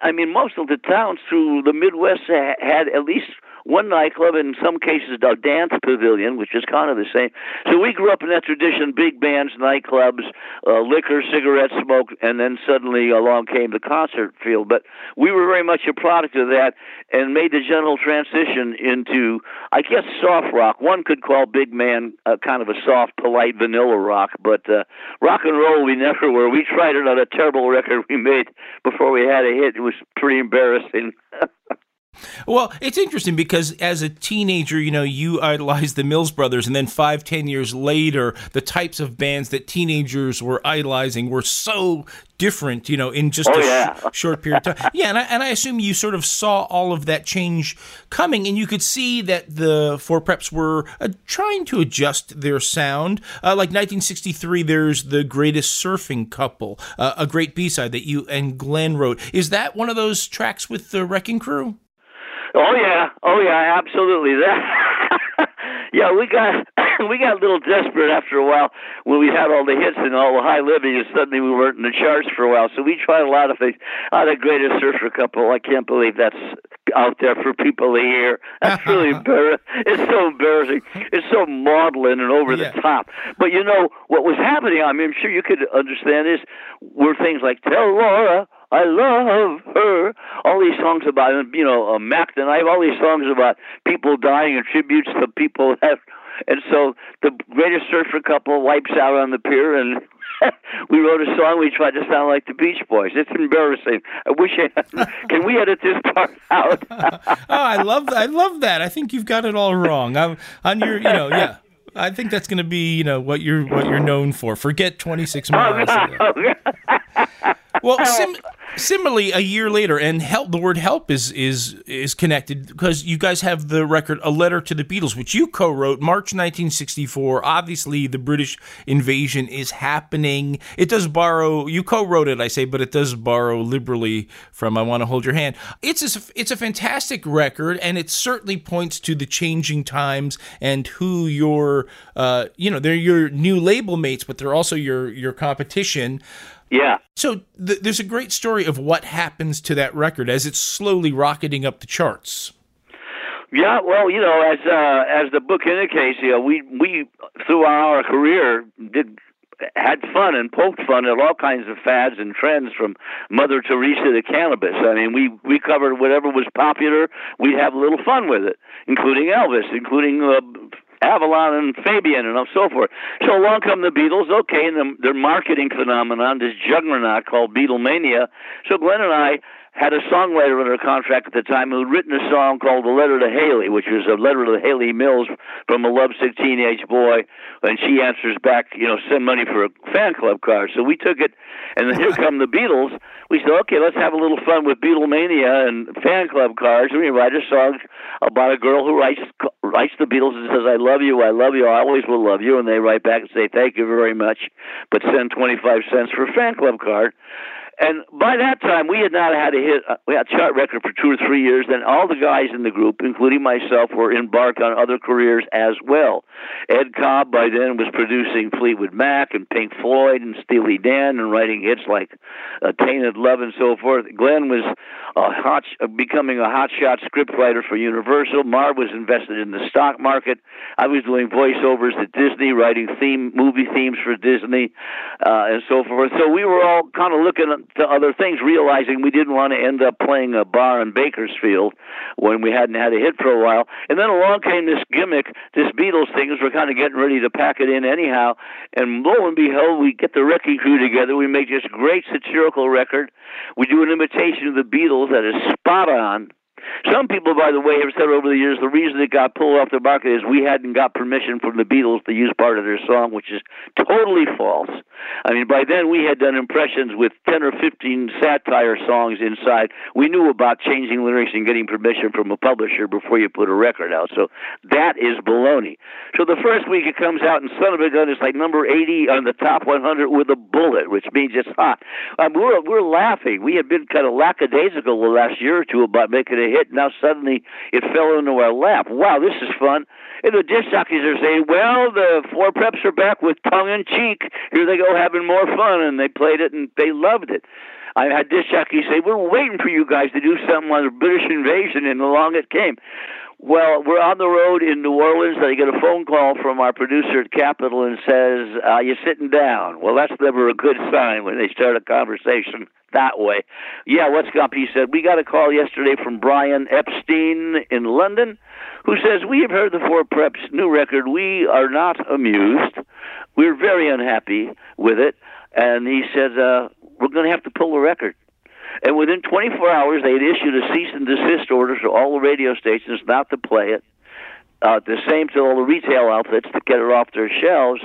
I mean, most of the towns through the Midwest had at least one nightclub, in some cases a dance pavilion, which is kind of the same. So we grew up in that tradition: big bands, nightclubs, uh, liquor, cigarette smoke, and then suddenly along came the concert field. But we were very much a product of that, and made the general transition into, I guess, soft rock. One could call Big Man uh, kind of a soft, polite, vanilla rock, but uh, rock and roll we never were. We tried it on a terrible record we made before we had a hit. It was pretty embarrassing. Well, it's interesting because as a teenager, you know, you idolized the Mills Brothers, and then five, ten years later, the types of bands that teenagers were idolizing were so different, you know, in just oh, a yeah. sh- short period of time. yeah, and I, and I assume you sort of saw all of that change coming, and you could see that the Four Preps were uh, trying to adjust their sound. Uh, like 1963, there's the Greatest Surfing Couple, uh, a great B-side that you and Glenn wrote. Is that one of those tracks with the Wrecking Crew? Oh yeah, oh yeah, absolutely. That yeah, we got we got a little desperate after a while when we had all the hits and all the high living, and suddenly we weren't in the charts for a while. So we tried a lot of things. Oh, the greatest surfer couple. I can't believe that's out there for people to hear. That's really embarrassing. It's so embarrassing. It's so maudlin and over yeah. the top. But you know what was happening? I mean, I'm sure you could understand this. Were things like "Tell Laura." I love her. All these songs about, you know, uh, Mack the Knife, all these songs about people dying and tributes to people that. And so the greatest surfer couple wipes out on the pier, and we wrote a song. We tried to sound like the Beach Boys. It's embarrassing. I wish I had, can we edit this part out? oh, I love I love that. I think you've got it all wrong. I'm on your, you know, yeah. I think that's going to be, you know, what you're what you're known for. Forget 26 miles. Oh, well, sim- Similarly, a year later, and help the word "help" is is is connected because you guys have the record "A Letter to the Beatles," which you co-wrote March 1964. Obviously, the British invasion is happening. It does borrow. You co-wrote it, I say, but it does borrow liberally from "I Want to Hold Your Hand." It's a, it's a fantastic record, and it certainly points to the changing times and who your uh, you know they're your new label mates, but they're also your your competition. Yeah. So th- there's a great story of what happens to that record as it's slowly rocketing up the charts. Yeah, well, you know, as uh, as the book indicates, you know, we we through our career did had fun and poked fun at all kinds of fads and trends from Mother Teresa to cannabis. I mean, we we covered whatever was popular. We'd have a little fun with it, including Elvis, including uh, Avalon and Fabian and so forth. So along come the Beatles, okay, and the, their marketing phenomenon, this juggernaut called Beatlemania. So Glenn and I had a songwriter under contract at the time who had written a song called "The Letter to Hayley," which was a letter to Hayley Mills from a lovesick teenage boy, and she answers back, you know, send money for a fan club card. So we took it, and then here come the Beatles. We said, okay, let's have a little fun with Beatlemania and fan club cards. And we write a song about a girl who writes writes the Beatles and says, "I love you, I love you, I always will love you," and they write back and say, "Thank you very much, but send twenty five cents for a fan club card." And by that time, we had not had a hit. Uh, we had chart record for two or three years. Then all the guys in the group, including myself, were embarked on other careers as well. Ed Cobb by then was producing Fleetwood Mac and Pink Floyd and Steely Dan and writing hits like uh, "Tainted Love" and so forth. Glenn was a hot, uh, becoming a hotshot scriptwriter for Universal. Marv was invested in the stock market. I was doing voiceovers at Disney, writing theme movie themes for Disney, uh, and so forth. So we were all kind of looking to other things, realizing we didn't want to end up playing a bar in Bakersfield when we hadn't had a hit for a while. And then along came this gimmick, this Beatles thing, as we're kind of getting ready to pack it in anyhow. And lo and behold, we get the wrecking crew together. We make this great satirical record. We do an imitation of the Beatles that is spot on Some people, by the way, have said over the years the reason it got pulled off the market is we hadn't got permission from the Beatles to use part of their song, which is totally false. I mean, by then we had done impressions with 10 or 15 satire songs inside. We knew about changing lyrics and getting permission from a publisher before you put a record out. So that is baloney. So the first week it comes out, and Son of a Gun is like number 80 on the top 100 with a bullet, which means it's hot. Um, we're, we're laughing. We had been kind of lackadaisical the last year or two about making a hit. Now suddenly it fell into our lap. Wow, this is fun. And the disc jockeys are saying, well, the four preps are back with tongue in cheek. Here they go having more fun. And they played it and they loved it. I had disc jockeys say, we're waiting for you guys to do something on the British invasion, and along it came. Well, we're on the road in New Orleans. I get a phone call from our producer at Capitol and says, "Are you sitting down?" Well, that's never a good sign when they start a conversation that way. Yeah, what's up? He said, We got a call yesterday from Brian Epstein in London who says, We have heard the Four Preps new record. We are not amused. We're very unhappy with it. And he said, uh, We're going to have to pull the record. And within 24 hours, they had issued a cease and desist order to all the radio stations not to play it. Uh, the same to all the retail outlets to get it off their shelves.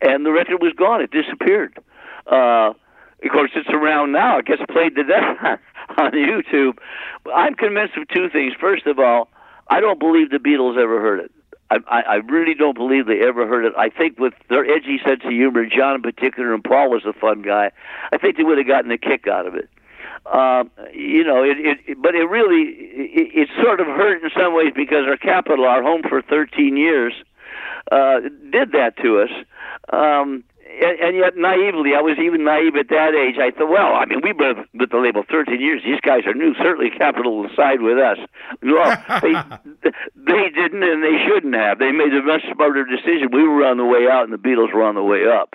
And the record was gone. It disappeared. Uh, of course, it's around now. It gets played to death on YouTube. I'm convinced of two things. First of all, I don't believe the Beatles ever heard it. I, I really don't believe they ever heard it. I think with their edgy sense of humor, John in particular, and Paul was a fun guy. I think they would have gotten a kick out of it. Um, you know, it, it, but it really, it, it sort of hurt in some ways because our Capitol, our home for 13 years, uh, did that to us. Um, and, and yet naively, I was even naive at that age. I thought, well, I mean, we've been with the label 13 years. These guys are new. Certainly, Capitol will side with us. Well, they they didn't, and they shouldn't have. They made a much smarter decision. We were on the way out, and the Beatles were on the way up.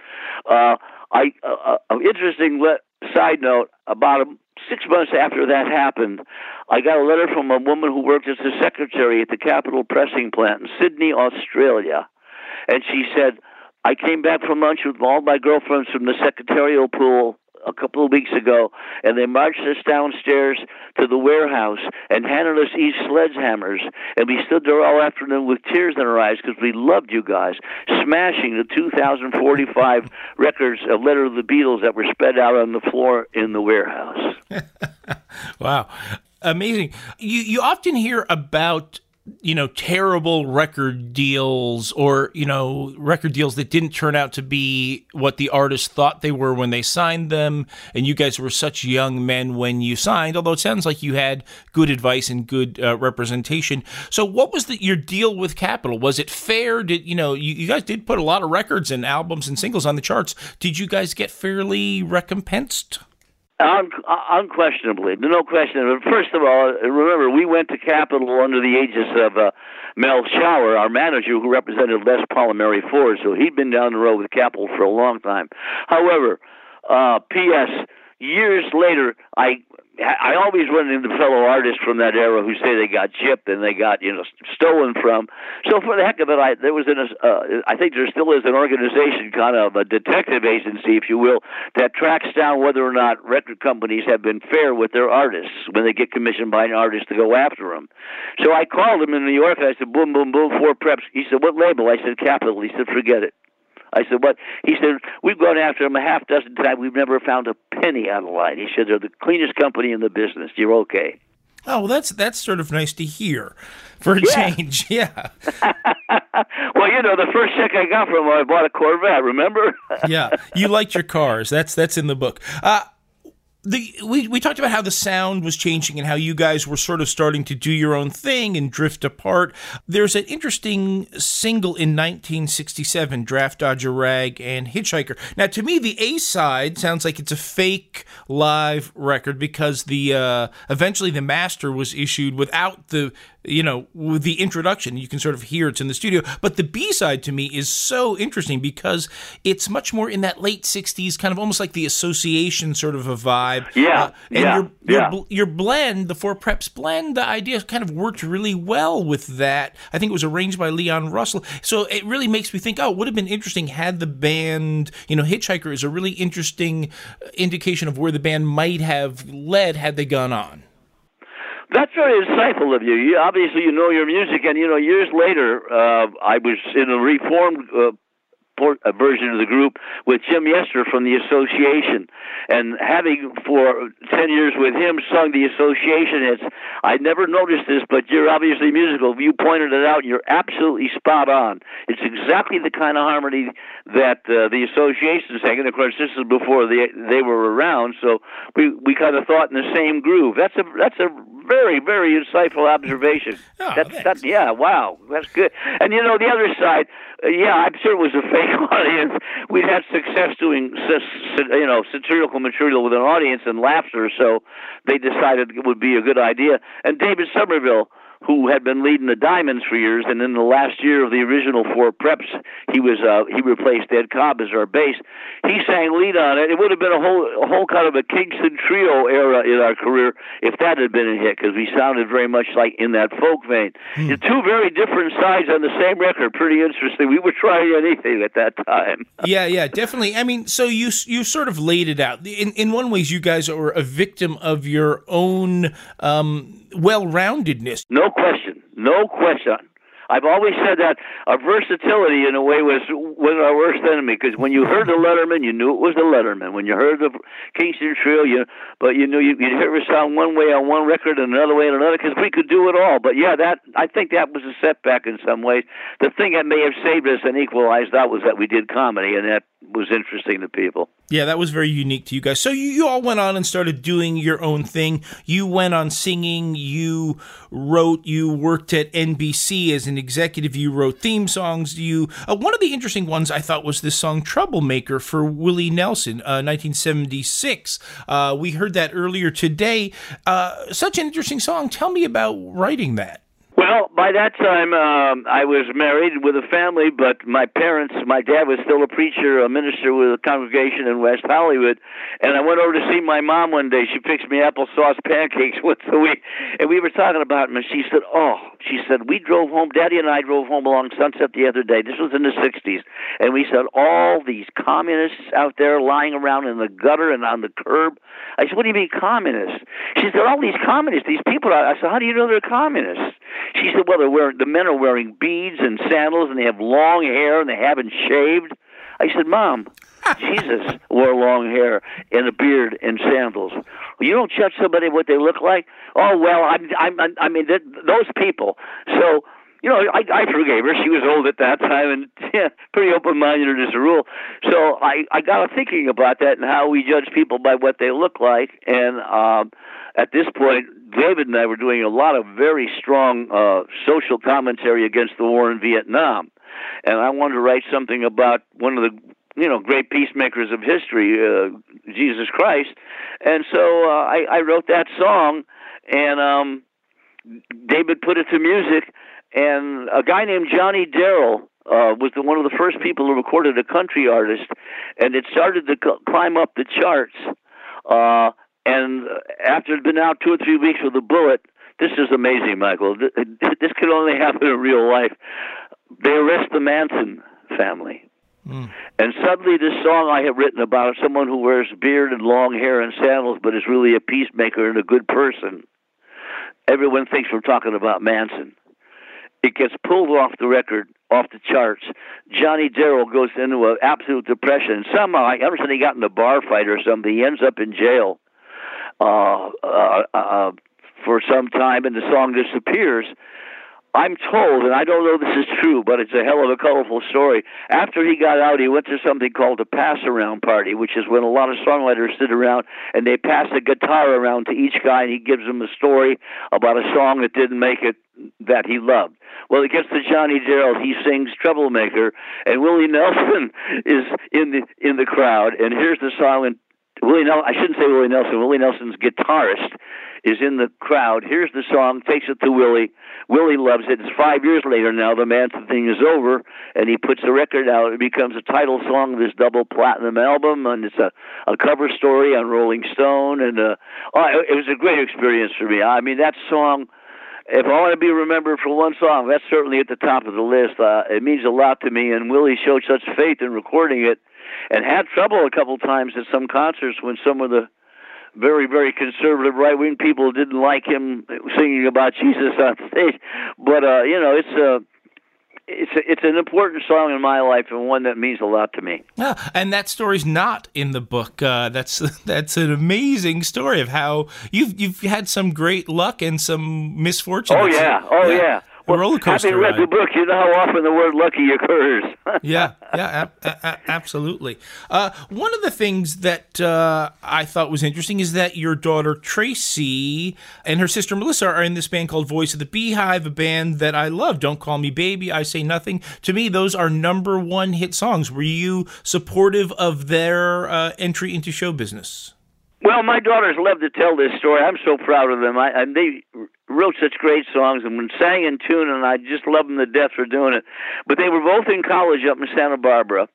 Uh, I uh, uh, interesting le- side note about a, six months after that happened, I got a letter from a woman who worked as a secretary at the Capitol pressing plant in Sydney, Australia, and she said I came back from lunch with all my girlfriends from the secretarial pool a couple of weeks ago, and they marched us downstairs to the warehouse and handed us each sledgehammers. And we stood there all afternoon with tears in our eyes because we loved you guys, smashing the 2,045 records of Letter of the Beatles that were spread out on the floor in the warehouse. wow. Amazing. You, you often hear about you know, terrible record deals or, you know, record deals that didn't turn out to be what the artist thought they were when they signed them. And you guys were such young men when you signed, although it sounds like you had good advice and good uh, representation. So, what was the, your deal with Capitol? Was it fair? Did, you know, you, you guys did put a lot of records and albums and singles on the charts. Did you guys get fairly recompensed? Un- unquestionably, no question. First of all, remember we went to Capitol under the aegis of uh, Mel Shauer, our manager, who represented Les Mary Ford, so he'd been down the road with Capitol for a long time. However, uh, P.S. Years later, I I always run into fellow artists from that era who say they got chipped and they got you know stolen from. So for the heck of it, I there was an uh, I think there still is an organization, kind of a detective agency, if you will, that tracks down whether or not record companies have been fair with their artists when they get commissioned by an artist to go after them. So I called him in New York and I said, boom, boom, boom, four preps. He said, what label? I said, Capitol. He said, forget it. I said, "What?" He said, "We've gone after them a half dozen times. We've never found a penny out of line." He said, "They're the cleanest company in the business. You're okay." Oh, well, that's that's sort of nice to hear, for a yeah. change. Yeah. well, you know, the first check I got from him, I bought a Corvette. Remember? yeah, you liked your cars. That's that's in the book. Uh, the we, we talked about how the sound was changing and how you guys were sort of starting to do your own thing and drift apart. There's an interesting single in 1967, Draft Dodger Rag and Hitchhiker. Now, to me, the A side sounds like it's a fake live record because the uh, eventually the master was issued without the you know, with the introduction, you can sort of hear it's in the studio. But the B side to me is so interesting because it's much more in that late '60s kind of almost like the association sort of a vibe. Yeah, uh, and yeah, your your, yeah. your blend, the Four Preps blend, the idea kind of worked really well with that. I think it was arranged by Leon Russell, so it really makes me think. Oh, it would have been interesting had the band, you know, Hitchhiker is a really interesting indication of where the band might have led had they gone on. That's very insightful of you. you. Obviously, you know your music, and you know years later, uh, I was in a reformed uh, a version of the group with Jim Yester from the Association, and having for ten years with him sung the Association hits. I never noticed this, but you're obviously musical. You pointed it out, and you're absolutely spot on. It's exactly the kind of harmony that uh, the Association sang, and of course, this is before they they were around, so we we kind of thought in the same groove. That's a that's a very, very insightful observation. Oh, that's, that, yeah, wow, that's good. And you know, the other side, uh, yeah, I'm sure it was a fake audience. We'd had success doing, you know, satirical material with an audience and laughter, so they decided it would be a good idea. And David Somerville who had been leading the Diamonds for years, and in the last year of the original four preps, he was uh, he replaced Ed Cobb as our bass. He sang lead on it. It would have been a whole a whole kind of a Kingston trio era in our career if that had been a hit, because we sounded very much like in that folk vein. Hmm. Two very different sides on the same record. Pretty interesting. We were trying anything at that time. yeah, yeah, definitely. I mean, so you you sort of laid it out. In in one ways, you guys are a victim of your own. Um, well-roundedness. No question. No question. I've always said that our versatility, in a way, was was our worst enemy. Because when you heard the Lettermen, you knew it was the Lettermen. When you heard the Kingston Trio, you but you knew you, you'd hear it sound one way on one record and another way on another. Because we could do it all. But yeah, that I think that was a setback in some ways. The thing that may have saved us and equalized that was that we did comedy, and that was interesting to people. Yeah, that was very unique to you guys. So you, you all went on and started doing your own thing. You went on singing, you wrote, you worked at NBC as an executive, you wrote theme songs. You uh, one of the interesting ones I thought was this song "Troublemaker" for Willie Nelson, uh, 1976. Uh, we heard that earlier today. Uh, such an interesting song. Tell me about writing that. Well, by that time, um, I was married with a family, but my parents, my dad was still a preacher, a minister with a congregation in West Hollywood. And I went over to see my mom one day. She fixed me applesauce pancakes once a week. And we were talking about them, and she said, Oh, she said, we drove home, Daddy and I drove home along Sunset the other day. This was in the 60s. And we said, All these communists out there lying around in the gutter and on the curb. I said, What do you mean communists? She said, All these communists, these people. I said, How do you know they're communists? She said, "Well, they're wearing the men are wearing beads and sandals, and they have long hair, and they haven't shaved." I said, "Mom, Jesus wore long hair and a beard and sandals. You don't judge somebody what they look like. Oh well, I'm, I'm, I mean, those people. So." You know, I, I forgave her. She was old at that time and yeah, pretty open-minded as a rule. So I, I got thinking about that and how we judge people by what they look like. And um, at this point, David and I were doing a lot of very strong uh, social commentary against the war in Vietnam, and I wanted to write something about one of the you know great peacemakers of history, uh, Jesus Christ, and so uh, I, I wrote that song, and um, David put it to music, and a guy named Johnny Darrell uh, was the, one of the first people who recorded a country artist, and it started to climb up the charts. Uh, and after it'd been out two or three weeks with a bullet, this is amazing, Michael. This could only happen in real life. They arrest the Manson family. Mm. And suddenly, this song I have written about someone who wears beard and long hair and sandals, but is really a peacemaker and a good person. Everyone thinks we're talking about Manson. It gets pulled off the record, off the charts. Johnny Darrell goes into an absolute depression. Somehow, I understand he got in a bar fight or something. He ends up in jail uh, uh, uh, for some time and the song disappears. I'm told, and I don't know this is true, but it's a hell of a colorful story. After he got out, he went to something called a pass around party, which is when a lot of songwriters sit around and they pass a guitar around to each guy and he gives them a story about a song that didn't make it that he loved. Well, it gets to Johnny Darrell. He sings "Troublemaker," and Willie Nelson is in the in the crowd. And here's the and Willie Nelson, I shouldn't say Willie Nelson. Willie Nelson's guitarist is in the crowd. Here's the song, takes it to Willie. Willie loves it. It's five years later now. The Manson thing is over, and he puts the record out. It becomes a title song of this double platinum album, and it's a, a cover story on Rolling Stone. And uh, oh, it was a great experience for me. I mean, that song if I want to be remembered for one song, that's certainly at the top of the list. Uh, it means a lot to me, and Willie showed such faith in recording it and had trouble a couple times at some concerts when some of the very, very conservative right wing people didn't like him singing about Jesus on stage. But uh, you know, it's a uh, it's a, it's an important song in my life and one that means a lot to me. Yeah, and that story's not in the book. Uh, that's that's an amazing story of how you've you've had some great luck and some misfortune. Oh yeah, oh yeah. yeah well, roller coaster. Having read ride. the book, you know how often the word lucky occurs. yeah, yeah, a- a- absolutely. Uh, one of the things that uh, I thought was interesting is that your daughter Tracy and her sister Melissa are in this band called Voice of the Beehive, a band that I love. Don't call me baby, I say nothing. To me, those are number one hit songs. Were you supportive of their uh, entry into show business? Well, my daughters love to tell this story. I'm so proud of them. I, and they wrote such great songs and when sang in tune, and I just love them to death for doing it. But they were both in college up in Santa Barbara,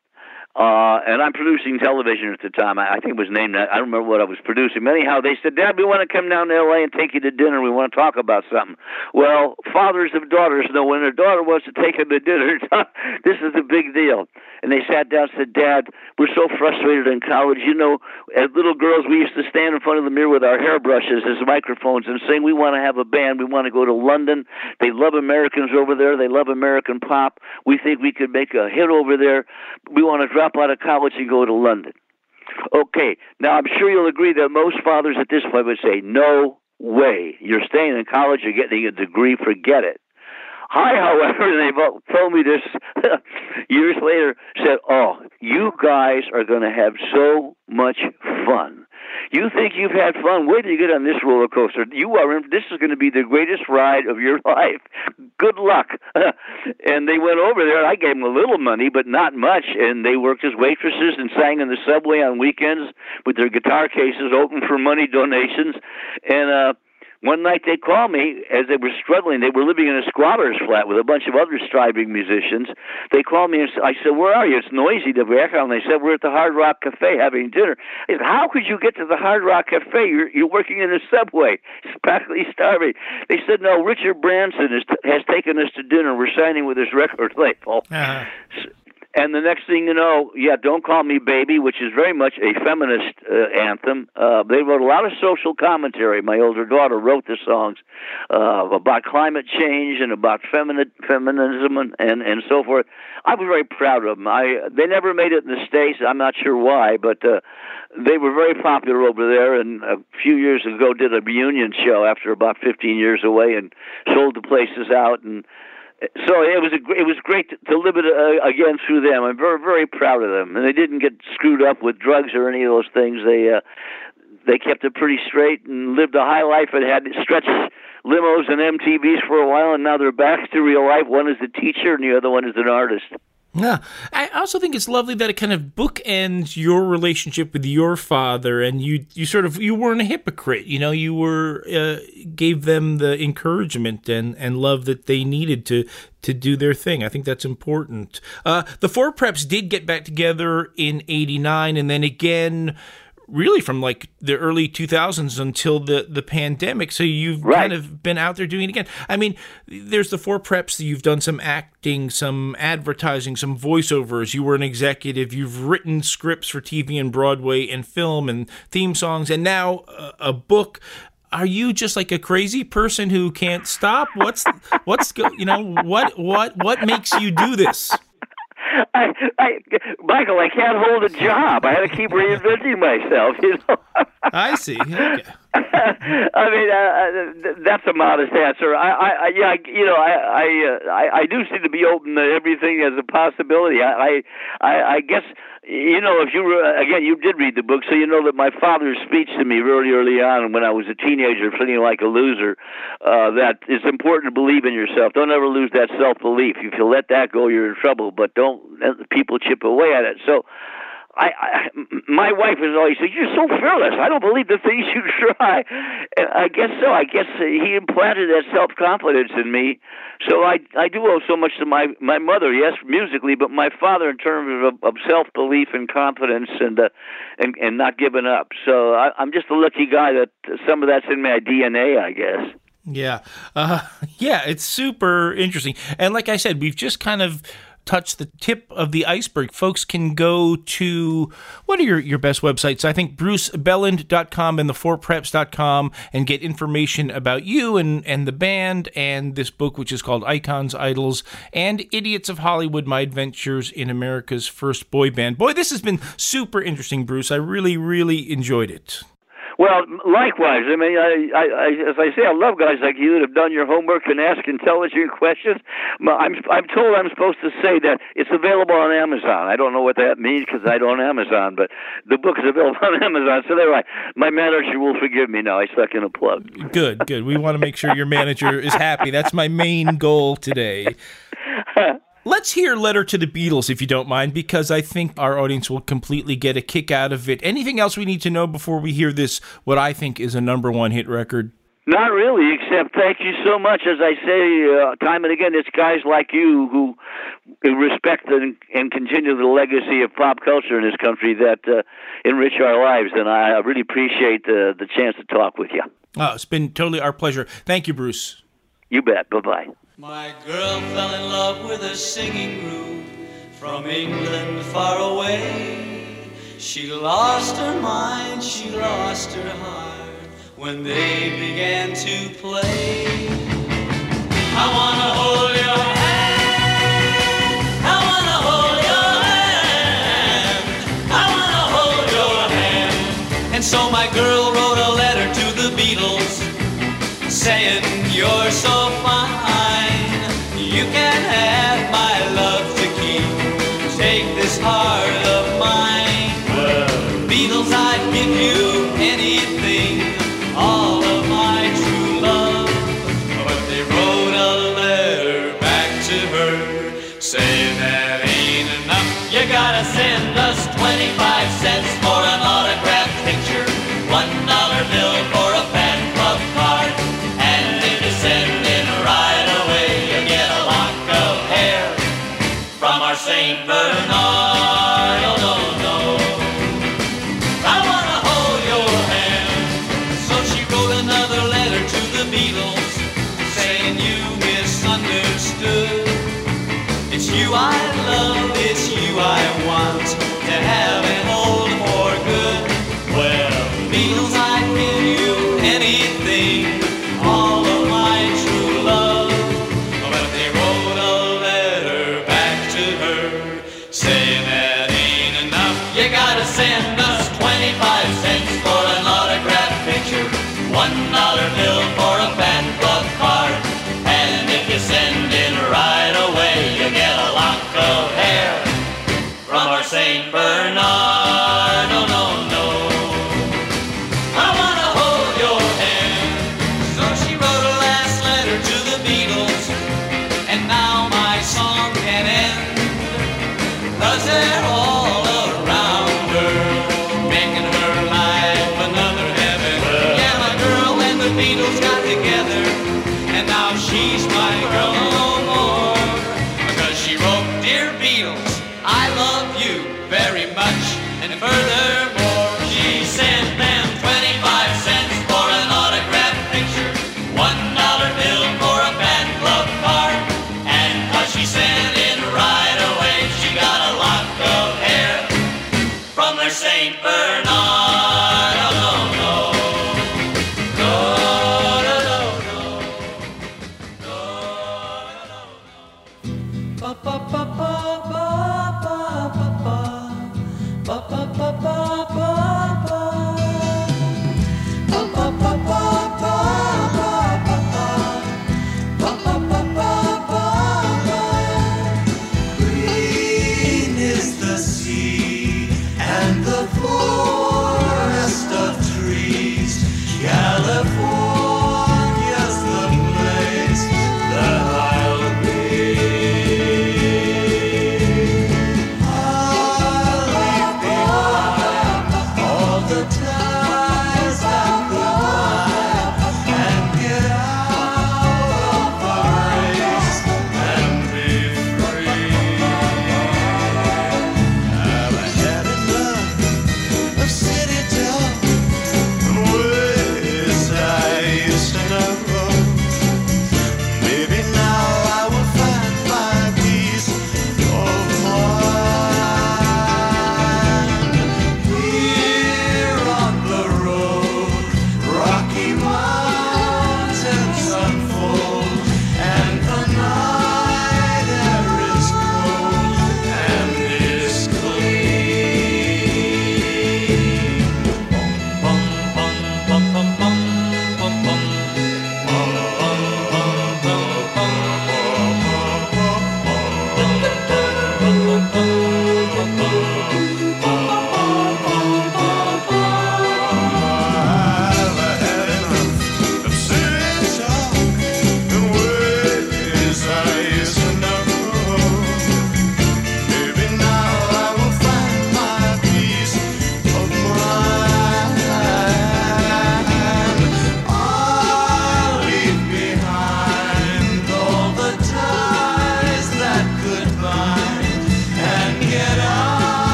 uh, and I'm producing television at the time. I, I think it was named that. I don't remember what I was producing. Anyhow, they said, Dad, we want to come down to L.A. and take you to dinner. We want to talk about something. Well, fathers of daughters know when their daughter wants to take them to dinner, this is a big deal. And they sat down and said, Dad, we're so frustrated in college. You know, as little girls, we used to stand in front of the mirror with our hairbrushes as microphones and saying, We want to have a band. We want to go to London. They love Americans over there. They love American pop. We think we could make a hit over there. We want to drop out of college and go to London. Okay, now I'm sure you'll agree that most fathers at this point would say, No way. You're staying in college, you're getting a degree, forget it. I, however, they both told me this years later, said, Oh, you guys are going to have so much fun. You think you've had fun? Wait till you get on this roller coaster. You are in, this is going to be the greatest ride of your life. Good luck. and they went over there. and I gave them a little money, but not much. And they worked as waitresses and sang in the subway on weekends with their guitar cases open for money donations. And uh, one night they called me as they were struggling. They were living in a squatter's flat with a bunch of other striving musicians. They called me and I said, "Where are you?" It's noisy the background. They said, "We're at the Hard Rock Cafe having dinner." I said, "How could you get to the Hard Rock Cafe? You're you're working in a subway. It's practically starving." They said, "No, Richard Branson is, has taken us to dinner. We're signing with his record label." Uh-huh. And the next thing you know, yeah, Don't Call Me Baby, which is very much a feminist uh, anthem. Uh, they wrote a lot of social commentary. My older daughter wrote the songs uh, about climate change and about femini- feminism and, and, and so forth. I was very proud of them. I They never made it in the States. I'm not sure why, but uh, they were very popular over there. And a few years ago, did a reunion show after about 15 years away and sold the places out. And so it was a, it was great to, to live it uh, again through them. I'm very very proud of them, and they didn't get screwed up with drugs or any of those things. They uh, they kept it pretty straight and lived a high life and had stretch limos and MTVs for a while, and now they're back to real life. One is a teacher, and the other one is an artist. Yeah, I also think it's lovely that it kind of bookends your relationship with your father, and you you sort of you weren't a hypocrite. You know, you were uh, gave them the encouragement and and love that they needed to to do their thing. I think that's important. Uh, the four preps did get back together in '89, and then again really from like the early 2000s until the the pandemic. So you've right. kind of been out there doing it again. I mean there's the four preps. You've done some acting some advertising some voiceovers. You were an executive. You've written scripts for tv and broadway and film and theme songs and now a, a book. Are you just like a crazy person who can't stop? What's what's you know what what what makes you do this I, I, Michael, I can't hold a job. I had to keep reinventing myself. You know. I see. Okay. I mean, uh, uh that's a modest answer. I, I, yeah, I, you know, I, I, uh, I, I do seem to be open to everything as a possibility. I, I, I guess you know, if you again, you did read the book, so you know that my father's speech to me really early on when I was a teenager, feeling like a loser, uh, that it's important to believe in yourself. Don't ever lose that self belief. If you let that go, you're in trouble. But don't let people chip away at it. So I, I my wife has always said you're so fearless. I don't believe the things you try. I guess so. I guess he implanted that self confidence in me. So I I do owe so much to my my mother, yes, musically, but my father in terms of, of self belief and confidence and uh, and and not giving up. So I, I'm just a lucky guy that some of that's in my DNA, I guess. Yeah, uh, yeah, it's super interesting. And like I said, we've just kind of touched the tip of the iceberg. Folks can go to what are your, your best websites? I think brucebelland.com and the4preps.com and get information about you and, and the band and this book, which is called Icons, Idols, and Idiots of Hollywood My Adventures in America's First Boy Band. Boy, this has been super interesting, Bruce. I really, really enjoyed it. Well, likewise. I mean, I, I, I, as I say, I love guys like you that have done your homework and ask intelligent questions. I'm, I'm told I'm supposed to say that it's available on Amazon. I don't know what that means because I don't own Amazon, but the book is available on Amazon. So there, I, my manager will forgive me now. I stuck in a plug. Good, good. We want to make sure your manager is happy. That's my main goal today. Let's hear Letter to the Beatles, if you don't mind, because I think our audience will completely get a kick out of it. Anything else we need to know before we hear this, what I think is a number one hit record? Not really, except thank you so much. As I say uh, time and again, it's guys like you who respect and, and continue the legacy of pop culture in this country that uh, enrich our lives, and I really appreciate uh, the chance to talk with you. Oh, it's been totally our pleasure. Thank you, Bruce. You bet. Bye bye. My girl fell in love with a singing group from England far away. She lost her mind, she lost her heart when they began to play. I wanna hold your hand. I wanna hold your hand. I wanna hold your hand. And so my girl wrote a letter to the Beatles saying,